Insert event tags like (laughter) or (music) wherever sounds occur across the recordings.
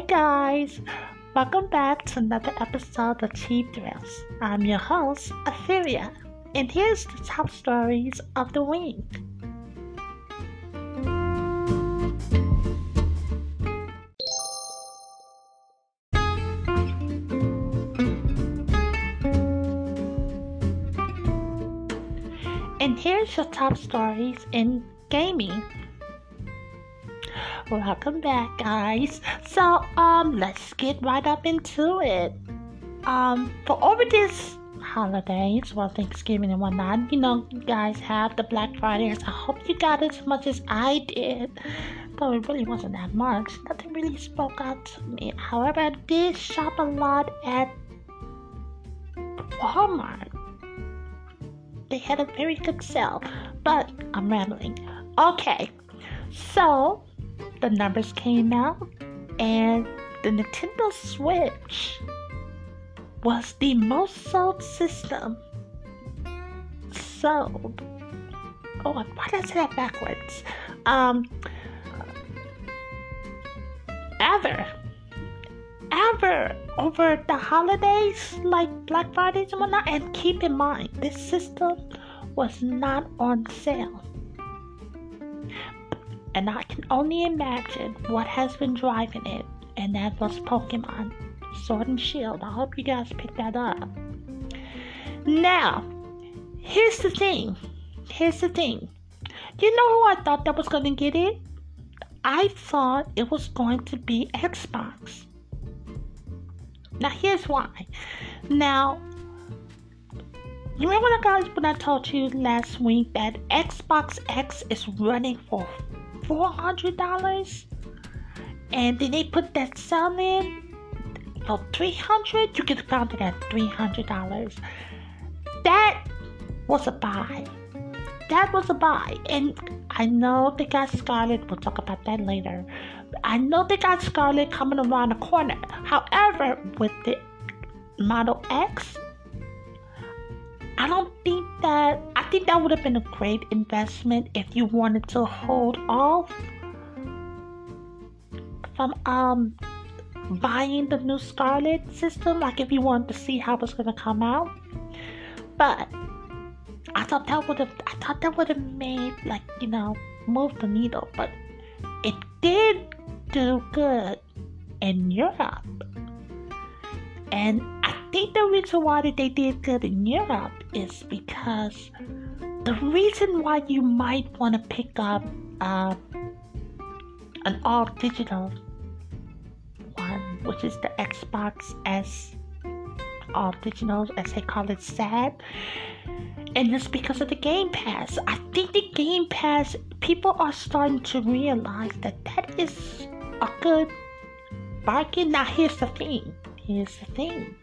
Hi guys, welcome back to another episode of Cheap Thrills. I'm your host, Etheria, and here's the top stories of the week. And here's your top stories in gaming. Welcome back, guys. So, um, let's get right up into it. Um, for over this holidays, well, Thanksgiving and whatnot, you know, you guys have the Black Fridays. I hope you got as much as I did. Though it really wasn't that much. Nothing really spoke out to me. However, I did shop a lot at Walmart they had a very good sale. But I'm rambling. Okay, so the numbers came out, and the Nintendo Switch was the most sold system sold. Oh, why did I say that backwards? Um, ever ever over the holidays like Black Fridays and whatnot. And keep in mind, this system was not on sale. And I can only imagine what has been driving it, and that was Pokemon Sword and Shield. I hope you guys picked that up. Now, here's the thing. Here's the thing. You know who I thought that was going to get it? I thought it was going to be Xbox. Now, here's why. Now, you remember guys when I told you last week that Xbox X is running for $400? And then they put that sale in for 300 You get found it at $300. That was a buy. That was a buy. And I know they got Scarlett. We'll talk about that later. I know they got Scarlett coming around the corner. However, with the Model X, I don't think that I think that would have been a great investment if you wanted to hold off from um buying the new Scarlett system, like if you wanted to see how it's gonna come out. But I thought that would have I thought that would have made like, you know, move the needle, but it did do good in Europe. And I think the reason why they did good in Europe is because the reason why you might want to pick up uh, an all digital one, which is the Xbox S all digital, as they call it, SAD. And it's because of the Game Pass. I think the Game Pass, people are starting to realize that that is a good bargain. Now, here's the thing. Here's the thing.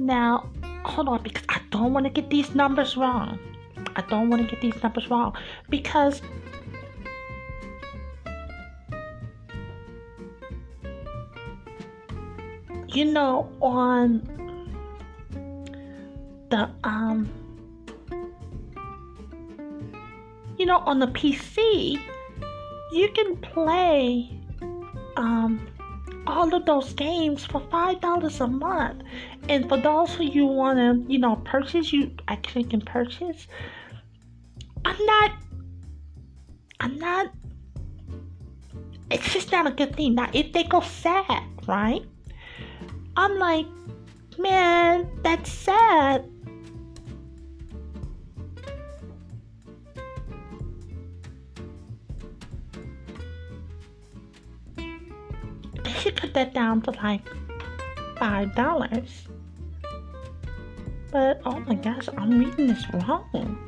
Now, hold on, because I don't want to get these numbers wrong. I don't want to get these numbers wrong because you know on the um you know on the PC you can play um, all of those games for five dollars a month. And for those who you want to, you know, purchase, you actually can purchase. I'm not. I'm not. It's just not a good thing. Now, if they go sad, right? I'm like, man, that's sad. Down to like five dollars. But oh my gosh, I'm reading this wrong.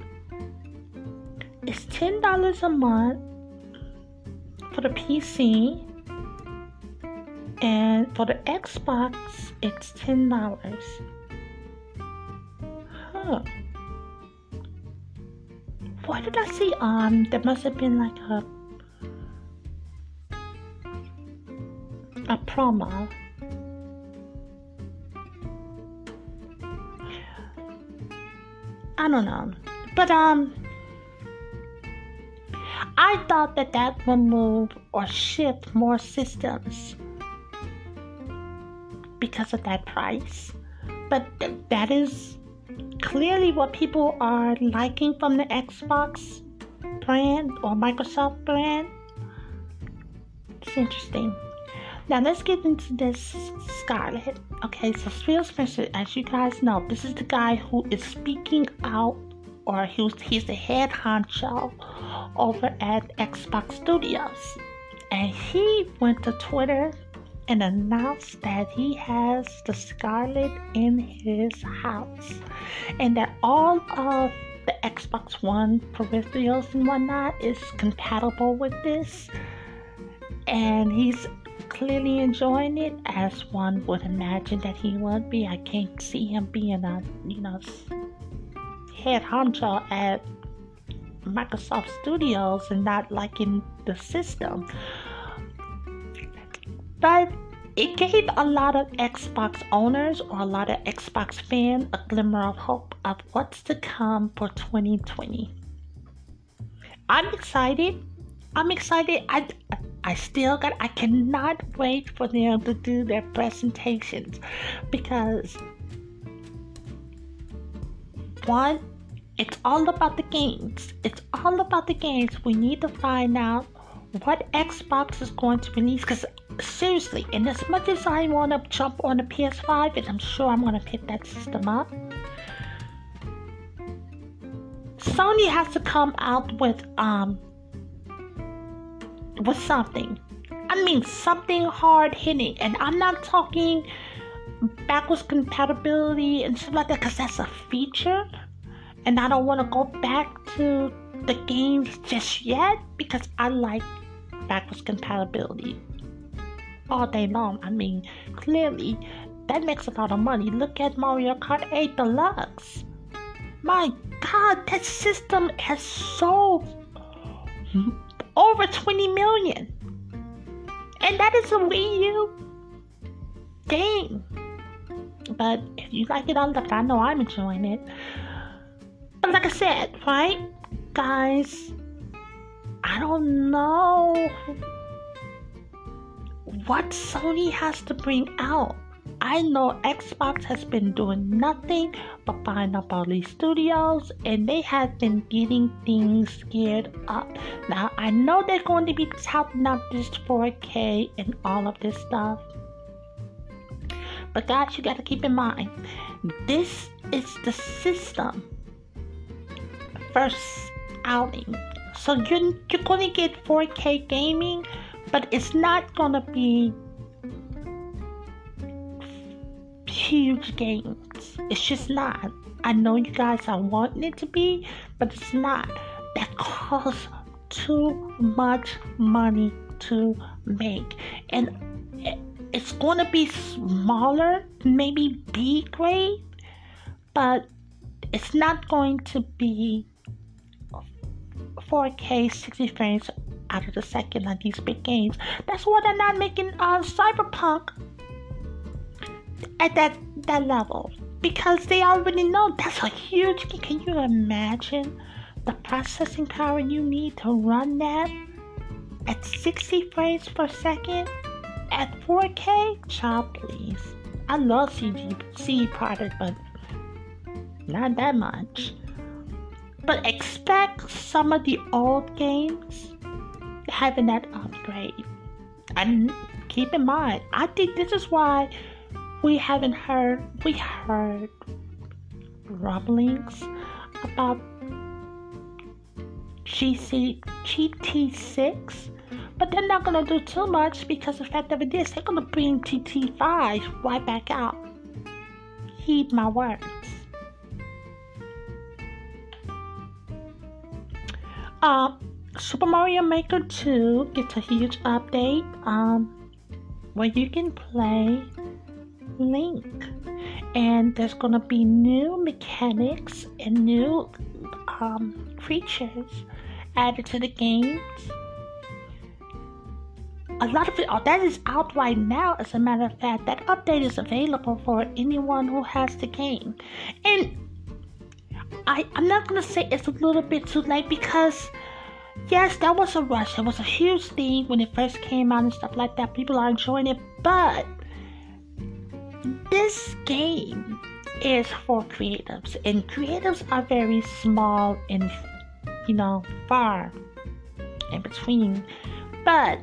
It's ten dollars a month for the PC, and for the Xbox, it's ten dollars. Huh. Why did I see um? There must have been like a a promo. I don't know, but um, I thought that that would move or shift more systems because of that price, but th- that is clearly what people are liking from the Xbox brand or Microsoft brand. It's interesting. Now let's get into this Scarlett. Okay, so Phil Spencer, as you guys know, this is the guy who is speaking out, or he's he's the head honcho over at Xbox Studios, and he went to Twitter and announced that he has the Scarlett in his house, and that all of the Xbox One peripherals and whatnot is compatible with this. And he's clearly enjoying it as one would imagine that he would be. I can't see him being a, you know, head honcho at Microsoft Studios and not liking the system. But it gave a lot of Xbox owners or a lot of Xbox fans a glimmer of hope of what's to come for 2020. I'm excited. I'm excited. I, I still got, I cannot wait for them to do their presentations because one, it's all about the games. It's all about the games. We need to find out what Xbox is going to release because seriously, and as much as I want to jump on a PS5, and I'm sure I'm going to pick that system up, Sony has to come out with um with something. I mean something hard hitting, and I'm not talking backwards compatibility and stuff like that because that's a feature, and I don't want to go back to the games just yet because I like backwards compatibility all day long. I mean, clearly that makes a lot of money. Look at Mario Kart 8 Deluxe. My God, that system has sold over 20 million. And that is a Wii U game. But if you like it on the I know I'm enjoying it. But like I said, right, guys, I don't know what Sony has to bring out. I know Xbox has been doing nothing but buying up all these studios and they have been getting things geared up. Now, I know they're going to be touting out this 4K and all of this stuff. But guys, you got to keep in mind, this is the system first outing. So you're, you're going to get 4K gaming but it's not gonna be huge gains. It's just not. I know you guys are wanting it to be, but it's not. That costs too much money to make, and it's gonna be smaller, maybe B grade, but it's not going to be 4K 60 frames out of the second on these big games. That's why they're not making uh, Cyberpunk at that that level because they already know that's a huge. Can you imagine the processing power you need to run that at 60 frames per second at 4K? Child, please. I love CG, CD Projekt, but not that much. But expect some of the old games having that upgrade. And keep in mind, I think this is why we haven't heard we heard rumblings about GC GT6, but they're not gonna do too much because the fact of it is they're gonna bring GT5 right back out. Heed my words. Um, Super Mario Maker 2 gets a huge update um, where you can play Link. And there's going to be new mechanics and new um, creatures added to the games. A lot of it, oh, that is out right now, as a matter of fact. That update is available for anyone who has the game. And I, I'm not to say it's a little bit too late because yes, that was a rush. It was a huge thing when it first came out and stuff like that. People are enjoying it, but this game is for creatives, and creatives are very small and you know far in between, but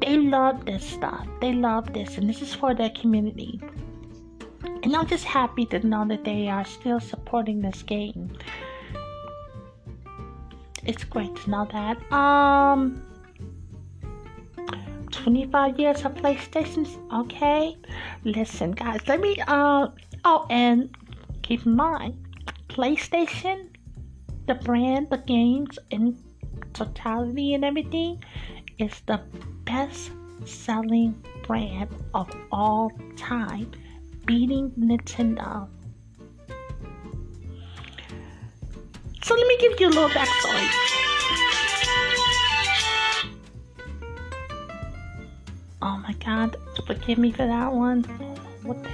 they love this stuff. They love this, and this is for their community. And I'm just happy to know that they are still supporting this game. It's great to know that. Um, 25 years of PlayStations. Okay, listen, guys. Let me. Uh, oh, and keep in mind, PlayStation, the brand, the games, in totality and everything, is the best-selling brand of all time, beating Nintendo. So let me give you a little backstory. Forgive me for that one. What the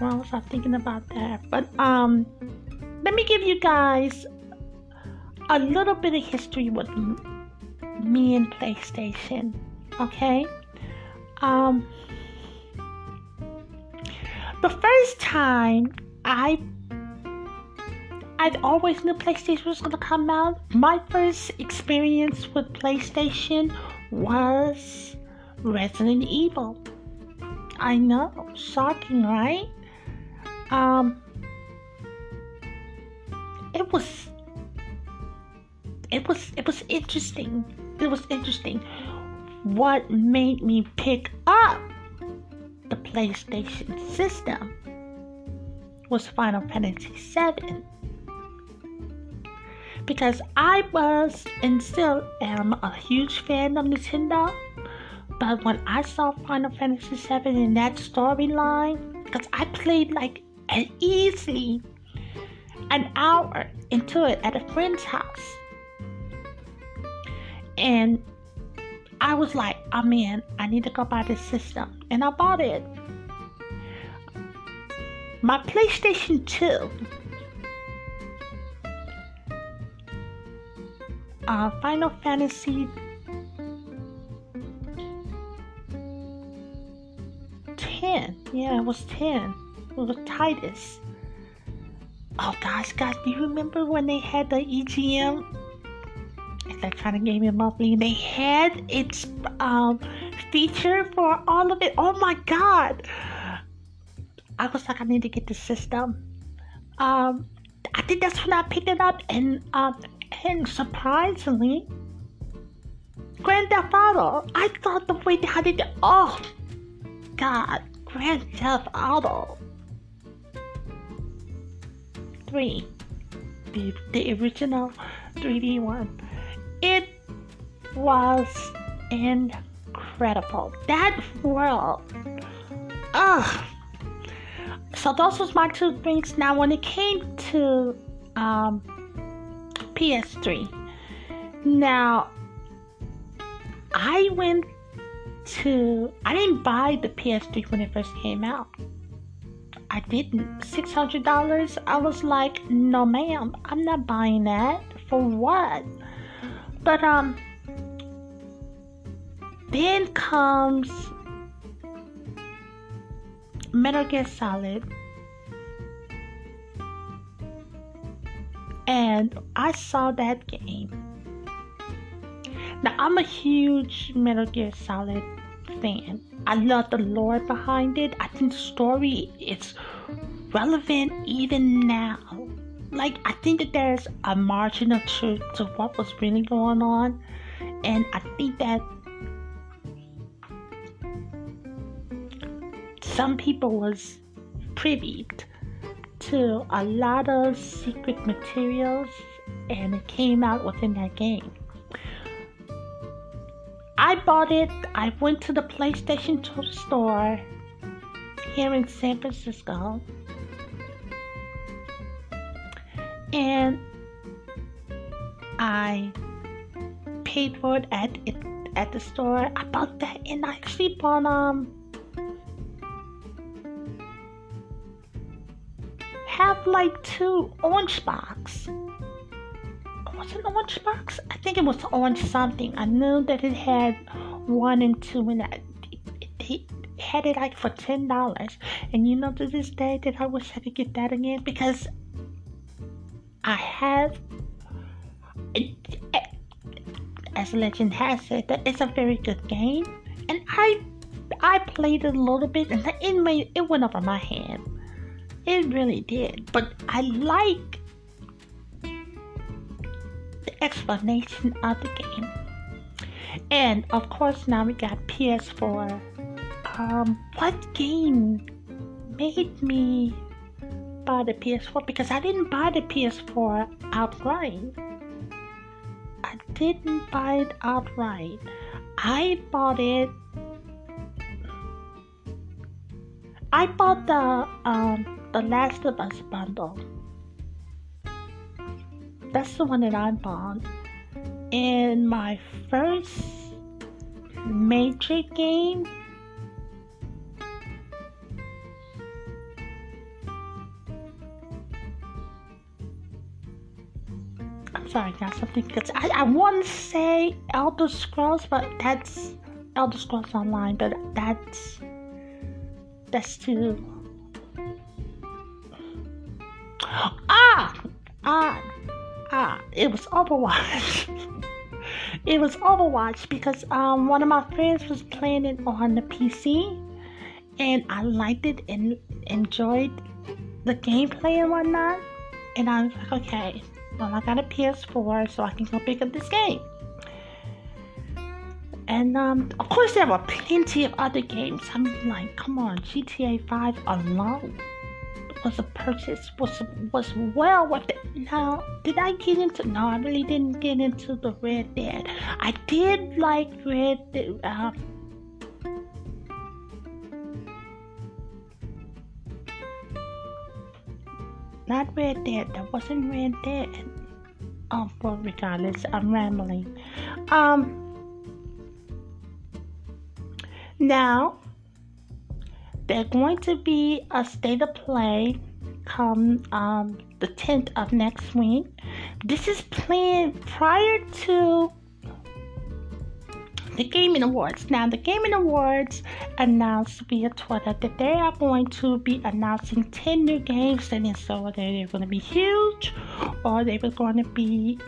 was I thinking about that? But um let me give you guys a little bit of history with me and PlayStation. Okay? Um the first time I I'd always knew PlayStation was gonna come out. My first experience with PlayStation was Resident Evil. I know, shocking, right? Um, it was, it was, it was interesting. It was interesting. What made me pick up the PlayStation system was Final Fantasy VII. Because I was and still am a huge fan of Nintendo but when I saw Final Fantasy VII in that storyline, because I played like an easy an hour into it at a friend's house, and I was like, oh in. I need to go buy this system, and I bought it. My PlayStation 2 uh, Final Fantasy Yeah, it was 10. It was Tidus. Oh gosh, guys, do you remember when they had the EGM? That kind Electronic Gaming Monthly. They had its um, feature for all of it. Oh my god! I was like, I need to get the system. Um, I think that's when I picked it up, and um, and surprisingly, Grand Theft Auto. I thought the way they had it. Oh God, Grand Theft Auto 3, the, the original 3D one. It was incredible. That world. Ugh. So those was my two things. Now when it came to um, PS3, now I went to I didn't buy the PS3 when it first came out. I didn't. Six hundred dollars. I was like, no, ma'am, I'm not buying that. For what? But um, then comes Metal Gear Solid, and I saw that game. Now I'm a huge Metal Gear Solid fan. I love the lore behind it. I think the story is relevant even now. Like I think that there's a margin of truth to what was really going on, and I think that some people was privy to a lot of secret materials, and it came out within that game. I bought it. I went to the PlayStation store here in San Francisco. And I paid for it at it at the store. I bought that and I actually bought um have like two orange box was it orange box? I think it was orange something. I knew that it had one and two that. It, it, had it like for ten dollars, and you know to this day that I wish I could get that again because I have. As legend has it, that it's a very good game, and I I played it a little bit, and it made it went over my head. It really did, but I like explanation of the game. And of course, now we got PS4. Um, what game made me buy the PS4? Because I didn't buy the PS4 outright. I didn't buy it outright. I bought it. I bought the um the Last of Us bundle. That's the one that I bought. And my first major game I'm sorry, got something because I, I want to say Elder Scrolls, but that's Elder Scrolls Online, but that's that's too. (gasps) Ah, ah, ah! It was Overwatch. (laughs) it was Overwatch because um one of my friends was playing it on the PC, and I liked it and enjoyed the gameplay and whatnot. And I was like, okay, well, I got a PS4, so I can go pick up this game. And um, of course, there were plenty of other games. I mean, like, come on, GTA 5 alone was a purchase was was well worth it. Now, did I get into? No, I really didn't get into the Red Dead. I did like Red Dead. Uh, not Red Dead. That wasn't Red Dead. Oh, but regardless, I'm rambling. Um. Now, they're going to be a state of play come um, the 10th of next week. This is planned prior to the Gaming Awards. Now, the Gaming Awards announced via Twitter that they are going to be announcing 10 new games, and so whether they're going to be huge or they were going to be,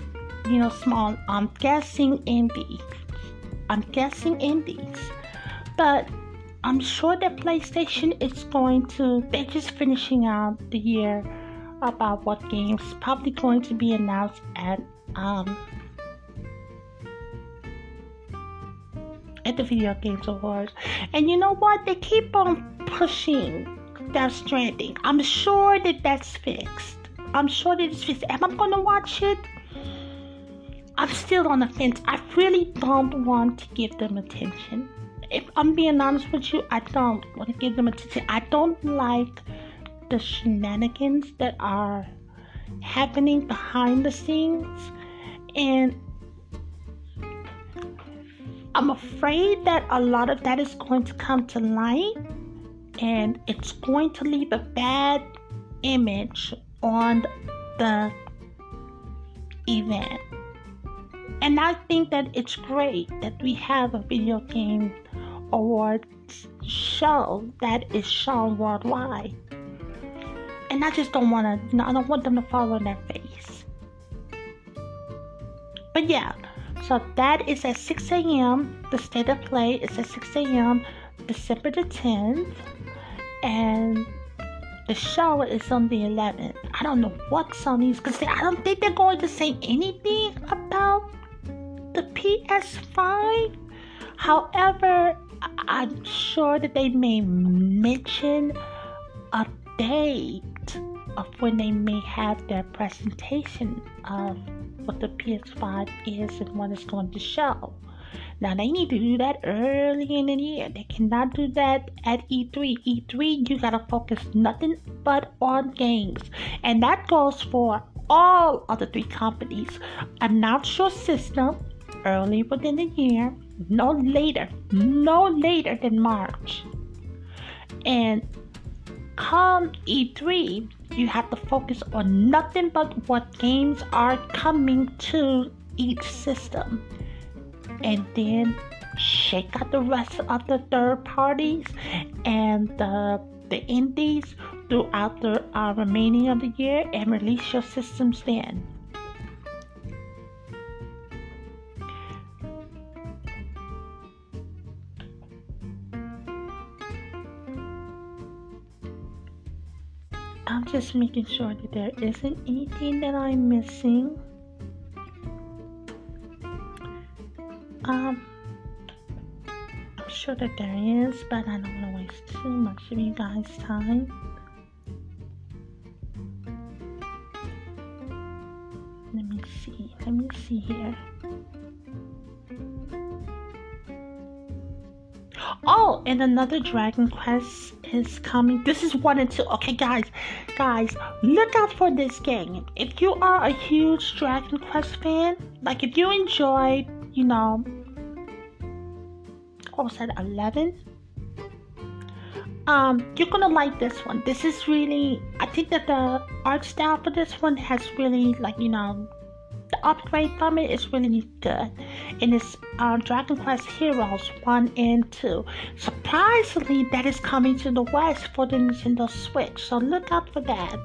you know, small. I'm guessing indies. I'm guessing indies. But I'm sure that PlayStation is going to, they're just finishing out the year about what games probably going to be announced at um, at the Video Games Awards. And you know what? They keep on pushing Death Stranding. I'm sure that that's fixed. I'm sure that it's fixed. Am I going to watch it? I'm still on the fence. I really don't want to give them attention. If I'm being honest with you, I don't want to give them a attention. I don't like the shenanigans that are happening behind the scenes. And I'm afraid that a lot of that is going to come to light and it's going to leave a bad image on the event. And I think that it's great that we have a video game awards show that is shown worldwide. And I just don't want to, I don't want them to fall on their face. But yeah, so that is at 6 a.m. The state of play is at 6 a.m. December the 10th. And the show is on the 11th. I don't know what Sony's say. I don't think they're going to say anything about the PS5. However, I'm sure that they may mention a date of when they may have their presentation of what the PS5 is and what it's going to show. Now they need to do that early in the year. They cannot do that at E3. E3, you gotta focus nothing but on games, and that goes for all of the three companies. Announce your system early within the year, no later, no later than March, and come E3, you have to focus on nothing but what games are coming to each system. And then shake out the rest of the third parties and the the indies throughout the uh, remaining of the year and release your systems then. I'm just making sure that there isn't anything that I'm missing. Um, I'm sure that there is, but I don't want to waste too much of you guys' time. Let me see. Let me see here. Oh, and another Dragon Quest is coming. This is one and two. Okay, guys, guys, look out for this game. If you are a huge Dragon Quest fan, like if you enjoyed, you know, what was that, 11? Um, you're gonna like this one. This is really, I think that the art style for this one has really, like, you know, upgrade from it is really good. And it's uh, Dragon Quest Heroes 1 and 2. Surprisingly, that is coming to the West for the Nintendo Switch. So look out for that.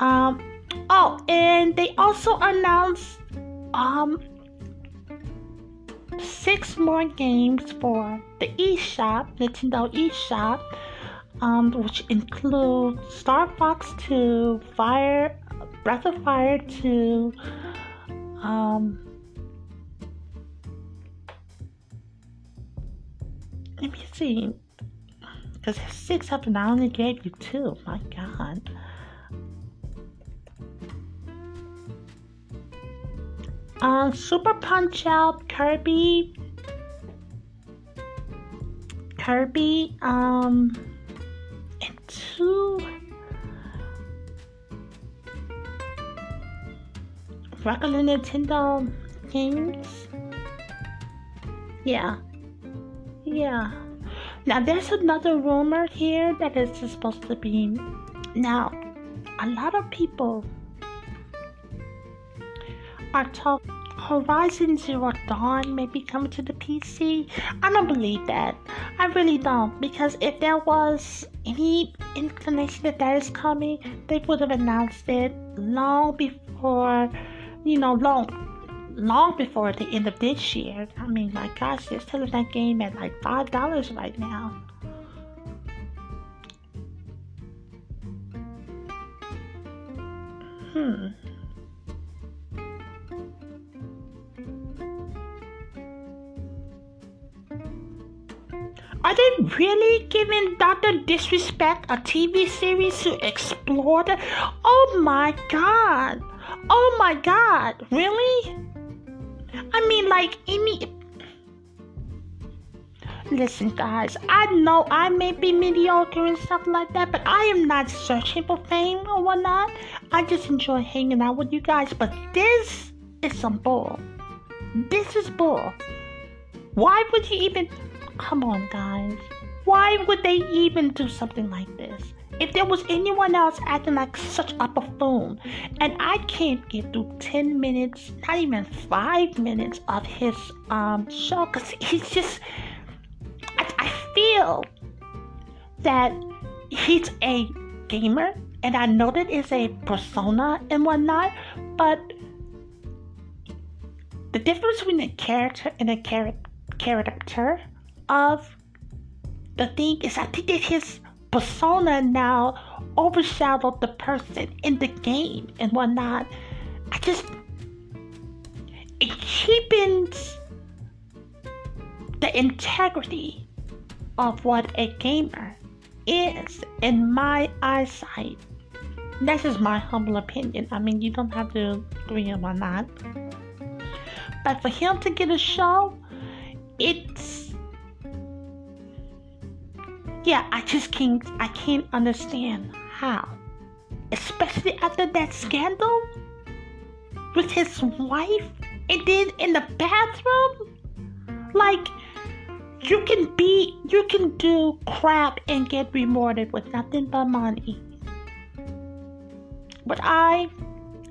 Um, oh, and they also announced um, six more games for the eShop, Nintendo eShop. Um, which include Star Fox 2, Fire, Breath of Fire 2, um, let me see. Because six up and I only gave you two. My God. Uh, Super Punch Out Kirby. Kirby. Um, regular Nintendo games. Yeah. Yeah. Now there's another rumor here that is supposed to be now a lot of people are talking Horizon Zero Dawn maybe coming to the PC. I don't believe that. I really don't. Because if there was any inclination that that is coming, they would have announced it long before you know, long, long before the end of this year. I mean, my gosh, they're selling that game at like five dollars right now. Hmm. Are they really giving Dr. Disrespect a TV series to explore the? Oh my god! Oh my god, really? I mean, like, any. Listen, guys, I know I may be mediocre and stuff like that, but I am not searching for fame or whatnot. I just enjoy hanging out with you guys, but this is some bull. This is bull. Why would you even. Come on, guys. Why would they even do something like this? if there was anyone else acting like such a buffoon, and I can't get through 10 minutes, not even five minutes of his um, show, because he's just, I, I feel that he's a gamer, and I know that it's a persona and whatnot, but the difference between a character and a char- character of the thing is, I think that his persona now overshadowed the person in the game and whatnot. I just it cheapens the integrity of what a gamer is in my eyesight. That's just my humble opinion. I mean, you don't have to agree or not. But for him to get a show, it's yeah, I just can't I can't understand how. Especially after that scandal with his wife and then in the bathroom. Like you can be you can do crap and get rewarded with nothing but money. But I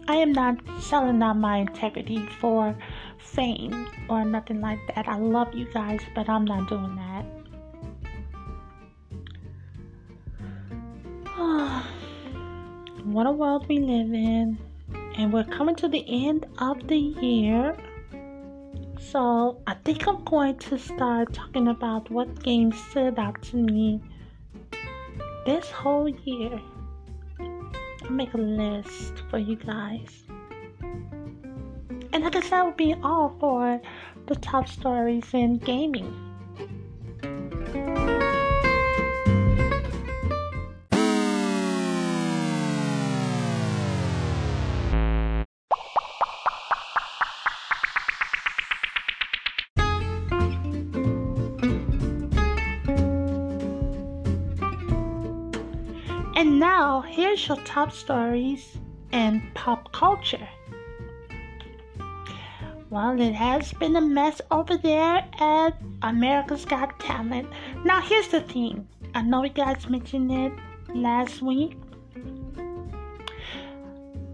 I am not selling out my integrity for fame or nothing like that. I love you guys, but I'm not doing that. What a world we live in. And we're coming to the end of the year. So I think I'm going to start talking about what games stood out to me this whole year. I'll make a list for you guys. And I guess that would be all for the top stories in gaming. Top stories and pop culture. Well, it has been a mess over there at America's Got Talent. Now, here's the thing I know you guys mentioned it last week.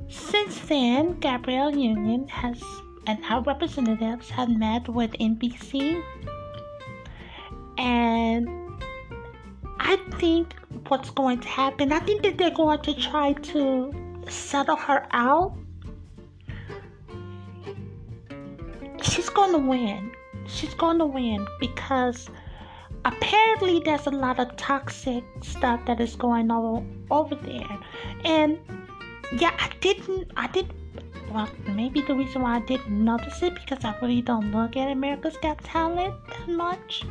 Since then, Gabrielle Union has and our representatives have met with NBC, and I think what's going to happen. I think that they're going to try to settle her out. She's going to win. She's going to win because apparently there's a lot of toxic stuff that is going on over there. And yeah, I didn't, I didn't well, maybe the reason why I didn't notice it because I really don't look at America's Got Talent that much.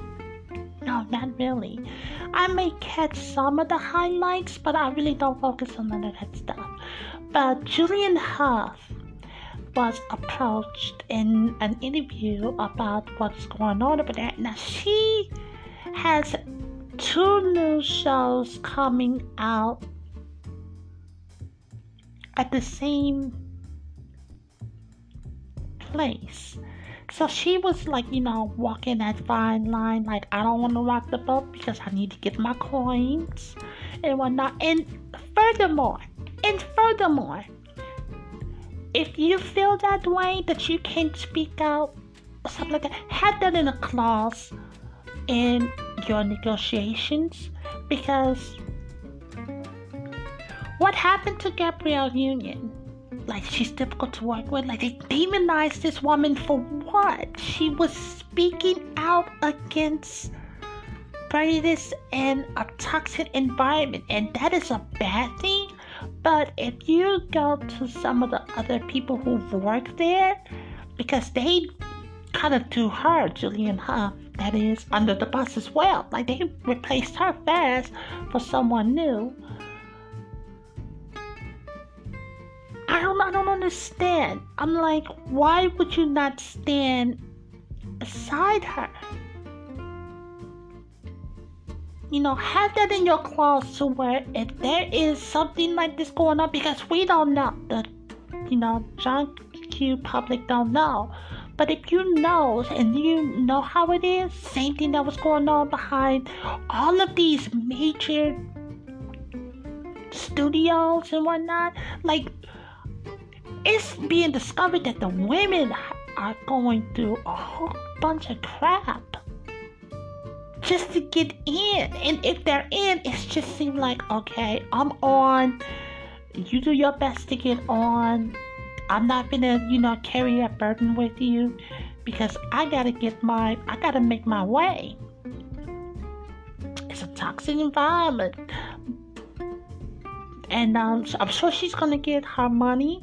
No, not really. I may catch some of the highlights, but I really don't focus on none of that stuff. But Julianne Hough was approached in an interview about what's going on over there. Now she has two new shows coming out at the same place. So she was like, you know, walking that fine line, like, I don't want to rock the boat because I need to get my coins and whatnot. And furthermore, and furthermore, if you feel that way, that you can't speak out, something like that, have that in a clause in your negotiations because what happened to Gabrielle Union? like she's difficult to work with. Like they demonized this woman for what? She was speaking out against prejudice and a toxic environment, and that is a bad thing. But if you go to some of the other people who've worked there, because they kind of threw her, Julianne Hough, that is, under the bus as well. Like they replaced her fast for someone new. I don't I don't understand. I'm like, why would you not stand beside her? You know, have that in your clause to where if there is something like this going on, because we don't know, the you know, John Q public don't know. But if you know and you know how it is, same thing that was going on behind all of these major studios and whatnot, like it's being discovered that the women are going through a whole bunch of crap just to get in. And if they're in, it's just seem like, okay, I'm on. You do your best to get on. I'm not gonna, you know, carry a burden with you because I gotta get my, I gotta make my way. It's a toxic environment. And um, I'm sure she's gonna get her money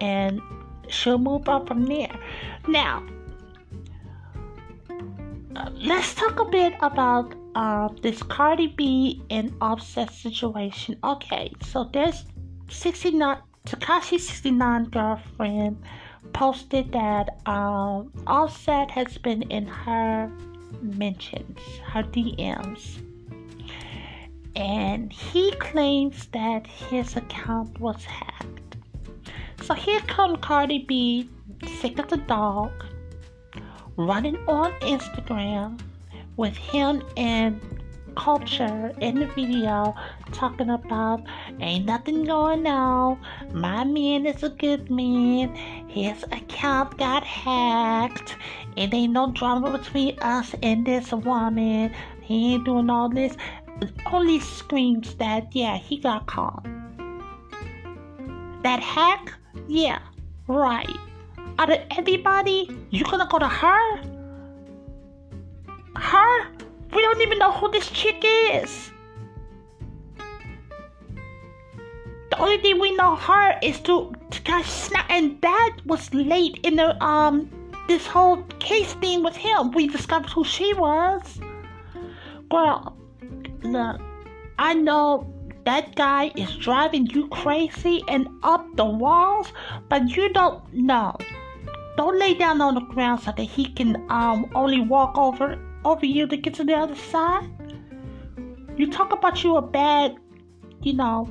and she'll move up from there. Now, let's talk a bit about uh, this Cardi B and Offset situation. Okay, so there's 69 Tekashi 69 girlfriend posted that um, Offset has been in her mentions, her DMs. And he claims that his account was hacked. So here comes Cardi B, sick of the dog, running on Instagram with him and culture in the video talking about ain't nothing going on. My man is a good man. His account got hacked. It ain't no drama between us and this woman. He ain't doing all this. Only screams that, yeah, he got caught. That hack? Yeah, right. Out of everybody, you gonna go to her? Her? We don't even know who this chick is. The only thing we know her is to, snap, and that was late in the um this whole case thing with him. We discovered who she was. Girl, look, I know that guy is driving you crazy and up the walls, but you don't know. Don't lay down on the ground so that he can um only walk over over you to get to the other side. You talk about you a bad, you know,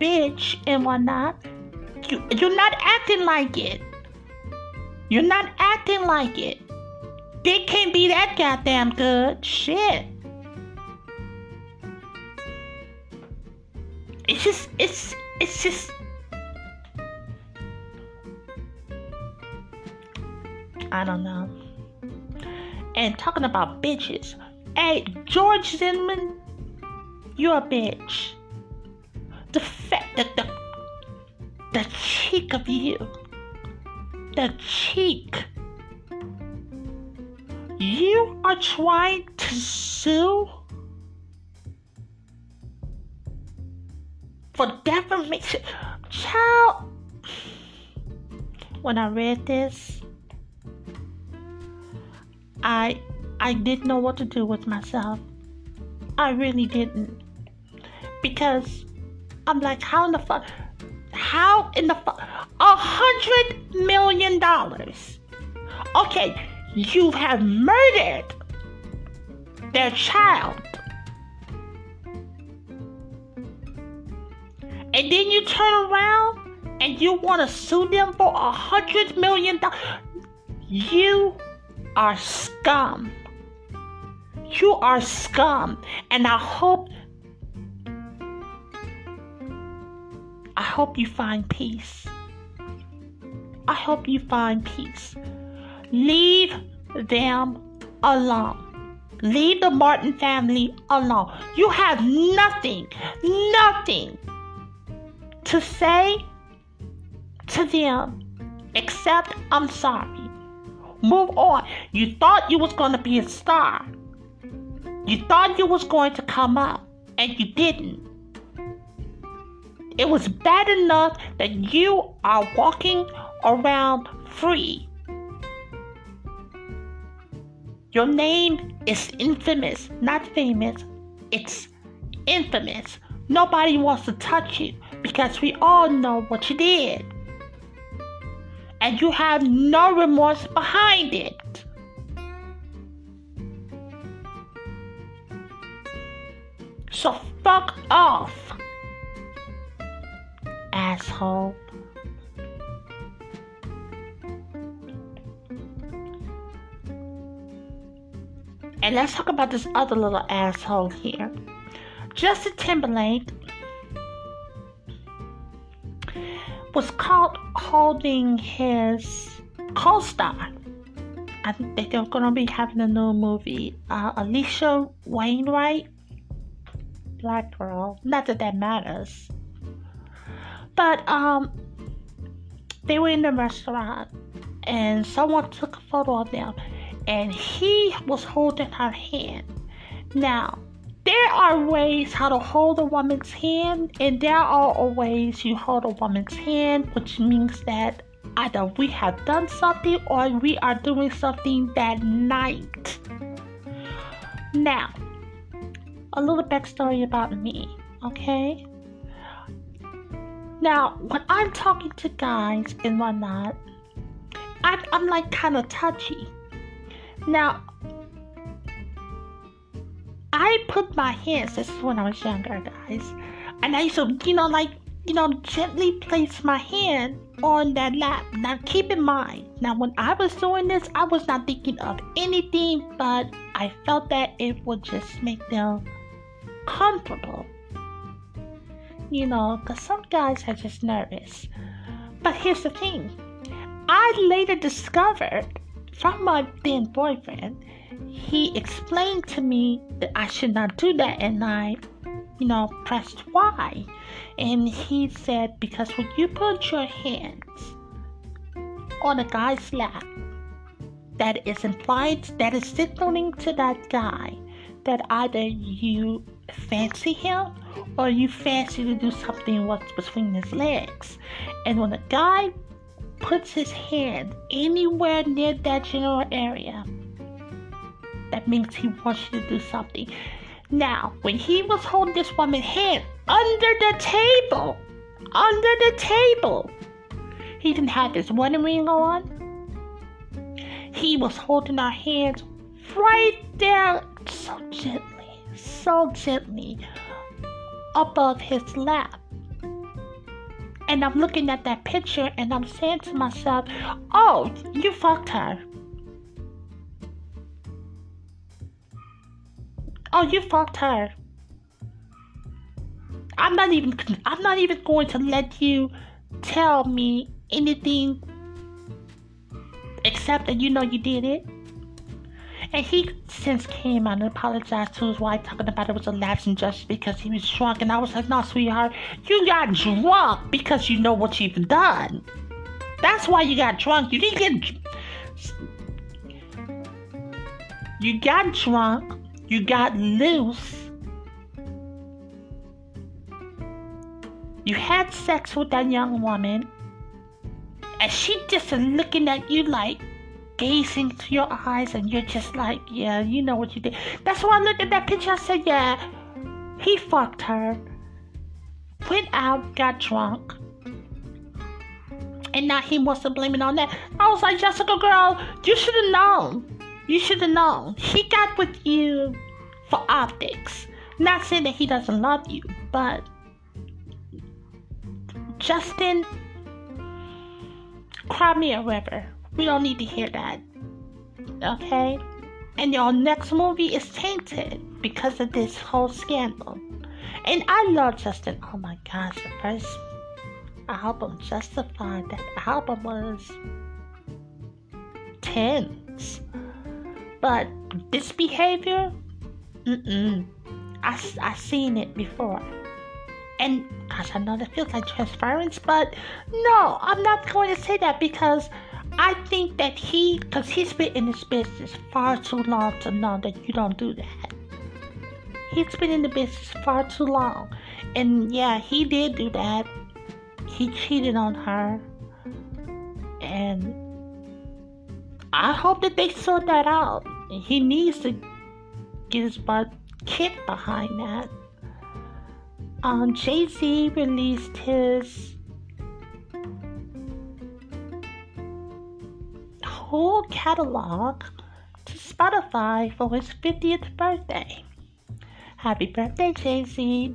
bitch and whatnot. You you're not acting like it. You're not acting like it. Dick can't be that goddamn good. Shit. It's just it's it's just I don't know. And talking about bitches. Hey, George Zimmerman, you're a bitch. The fact that the the cheek of you. The cheek. You are trying to sue for defamation. Child, when I read this, I I didn't know what to do with myself. I really didn't. Because I'm like, how in the fuck? How in the fuck? A hundred million dollars. Okay, you have murdered their child. And then you turn around and you want to sue them for a hundred million dollars. You are scum. You are scum. And I hope I hope you find peace. I hope you find peace. Leave them alone. Leave the Martin family alone. You have nothing, nothing to say to them except I'm sorry. Move on. You thought you was to be a star. You thought you was going to come up and you didn't. It was bad enough that you are walking around free. Your name is infamous, not famous. It's infamous. Nobody wants to touch you because we all know what you did. And you have no remorse behind it. So fuck off, asshole. And let's talk about this other little asshole here. Justin Timberlake was caught holding his co-star. I think they're gonna be having a new movie. Uh, Alisha Wainwright, black girl. Not that that matters, but um, they were in the restaurant and someone took a photo of them, and he was holding her hand. Now, there are ways how to hold a woman's hand, and there are ways you hold a woman's hand, which means that either we have done something or we are doing something that night. Now, a little backstory about me, okay? Now, when I'm talking to guys and whatnot, I'm, I'm like kind of touchy. Now, I put my hands, this is when I was younger, guys, and I used to, you know, like, you know, gently place my hand on that lap. Now, keep in mind, now when I was doing this, I was not thinking of anything but I felt that it would just make them comfortable. You know, because some guys are just nervous. But here's the thing I later discovered from my then boyfriend, he explained to me that I should not do that, and I, you know, pressed why. And he said, because when you put your hands on a guy's lap, that is implied, that is signaling to that guy that either you fancy him or you fancy to do something what's between his legs. And when a guy puts his hand anywhere near that general area, that means he wants you to do something. Now, when he was holding this woman's hand under the table, under the table, he didn't have his wedding ring on. He was holding our hands right there so gently, so gently above his lap. And I'm looking at that picture and I'm saying to myself, oh, you fucked her. Oh, you fucked her. I'm not even I'm not even going to let you tell me anything except that you know you did it. And he since came out and apologized to his wife, talking about it was a lapse in justice because he was drunk. And I was like, no, sweetheart, you got drunk because you know what you've done. That's why you got drunk. You didn't get. You got drunk. You got loose. You had sex with that young woman. And she just looking at you like, gazing into your eyes and you're just like, yeah, you know what you did. That's why I looked at that picture. I said, yeah, he fucked her, went out, got drunk, and now he wants to blame it on that. I was like, Jessica, girl, you should have known. You should have known. He got with you for optics. Not saying that he doesn't love you, but Justin, cry me a river. We don't need to hear that. Okay? And your next movie is tainted because of this whole scandal. And I love Justin. Oh my gosh, the first album, Justified, that album was tense. But this behavior, mm-mm. I, I seen it before. And gosh, I know that feels like transference, but no, I'm not going to say that because I think that he, because he's been in this business far too long to know that you don't do that. He's been in the business far too long. And yeah, he did do that. He cheated on her. And I hope that they sort that out. He needs to get his butt kicked behind that. Um, Jay Z released his whole catalog to Spotify for his 50th birthday. Happy birthday, Jay Z.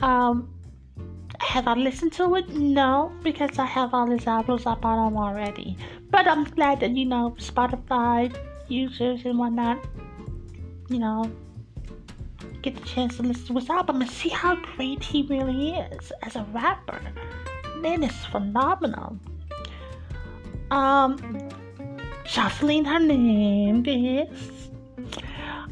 Um, have I listened to it? No, because I have all his albums. I bought them already. But I'm glad that, you know, Spotify users and whatnot, you know, get the chance to listen to his album and see how great he really is as a rapper. Man, it's phenomenal. Um, Joseline Hernandez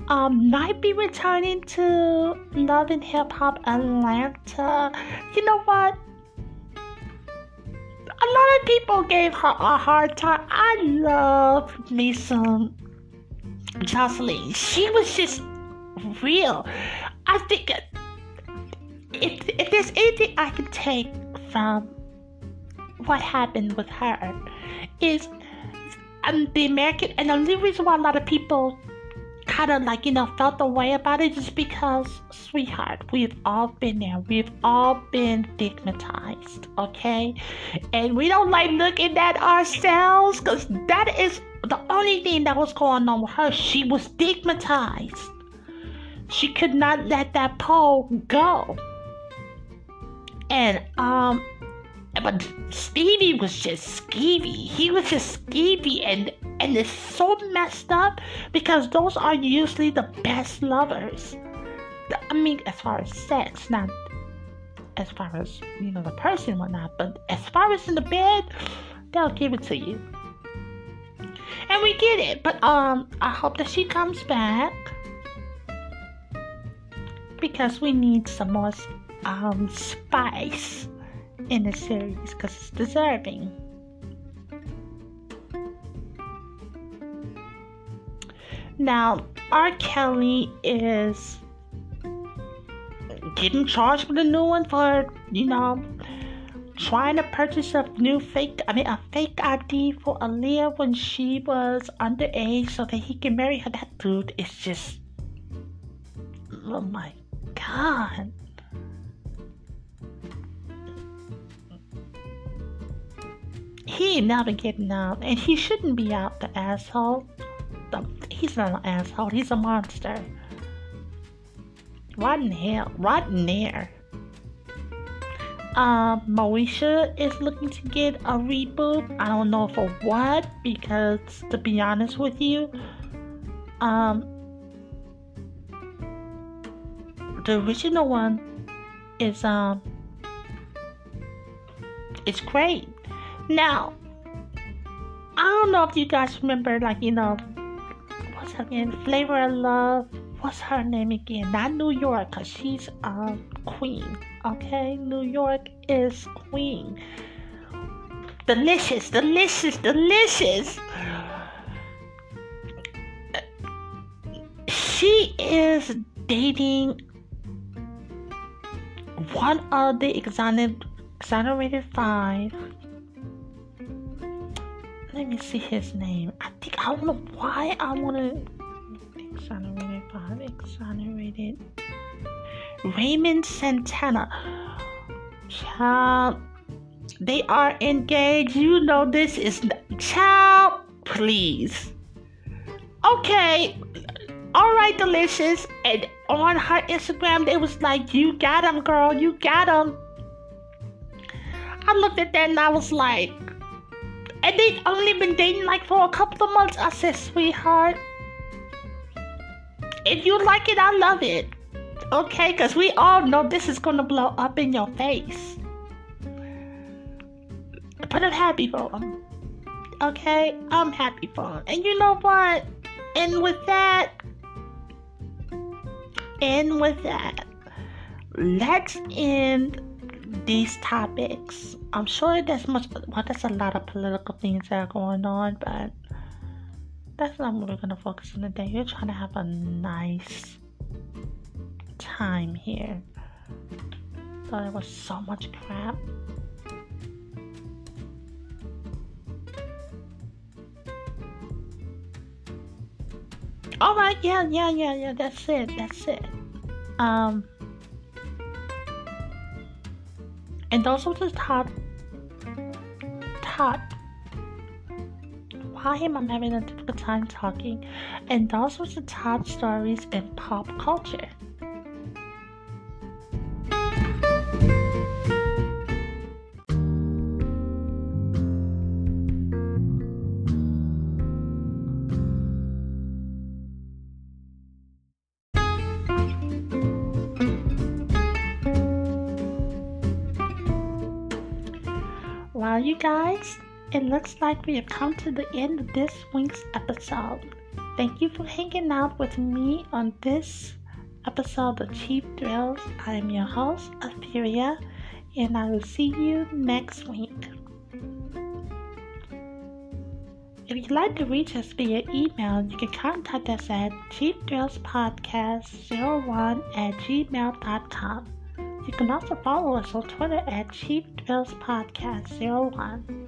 um, might be returning to Love and Hip Hop Atlanta. You know what? A lot of people gave her a hard time. I love me some Joseline. She was just real. I think if, if there's anything I can take from what happened with her, is um, the American, and the only reason why a lot of people kind of like, you know, felt the way about it just because, sweetheart, we've all been there. We've all been stigmatized, okay? And we don't like looking at ourselves because that is the only thing that was going on with her. She was stigmatized. She could not let that pole go. And, um, but Stevie was just skeevy. He was just skeevy, and And it's so messed up because those are usually the best lovers. I mean, as far as sex, not as far as, you know, the person whatnot, but as far as in the bed, they'll give it to you. And we get it, but um, I hope that she comes back because we need some more um spice in the series because it's deserving. Now, R. Kelly is getting charged with a new one for, you know, trying to purchase a new fake, I mean, a fake ID for Aaliyah when she was underage so that he can marry her. That dude is just, oh my god. He ain't never getting out, and he shouldn't be out, the asshole. He's not an asshole, he's a monster. Rotten hell, rotten air. Um, Moesha is looking to get a reboot. I don't know for what, because to be honest with you, um, the original one is um, it's great. Now, I don't know if you guys remember, like you know, what's her name? Again? Flavor of Love. What's her name again? Not New York, cause she's um queen. Okay, New York is queen. Delicious, delicious, delicious. She is dating one of the exonerated five. Let me see his name. I think I don't know why I want to exonerated five, exonerated. Raymond Santana. Child, they are engaged. You know this is child. Please. Okay. All right, delicious. And on her Instagram, they was like, "You got him, girl. You got him." I looked at that and I was like, and they only been dating like for a couple of months. I said, sweetheart, if you like it, I love it. Okay, because we all know this is going to blow up in your face. But I'm happy for him. Okay, I'm happy for him. And you know what? And with that, and with that, let's end these topics. I'm sure there's much, well, there's a lot of political things that are going on, but that's not what we're gonna focus on today. We're trying to have a nice time here. Thought it was so much crap. All right, yeah, yeah, yeah, yeah. That's it. That's it. Um, and those were the top, top. Why am I having a difficult time talking? And those were the top stories in pop culture. It looks like we have come to the end of this week's episode. Thank you for hanging out with me on this episode of Cheap Thrills. I am your host, Etheria, and I will see you next week. If you'd like to reach us via email, you can contact us at cheapthrillspodcast01 at gmail.com. You can also follow us on Twitter at Cheap Thrills Podcast 01.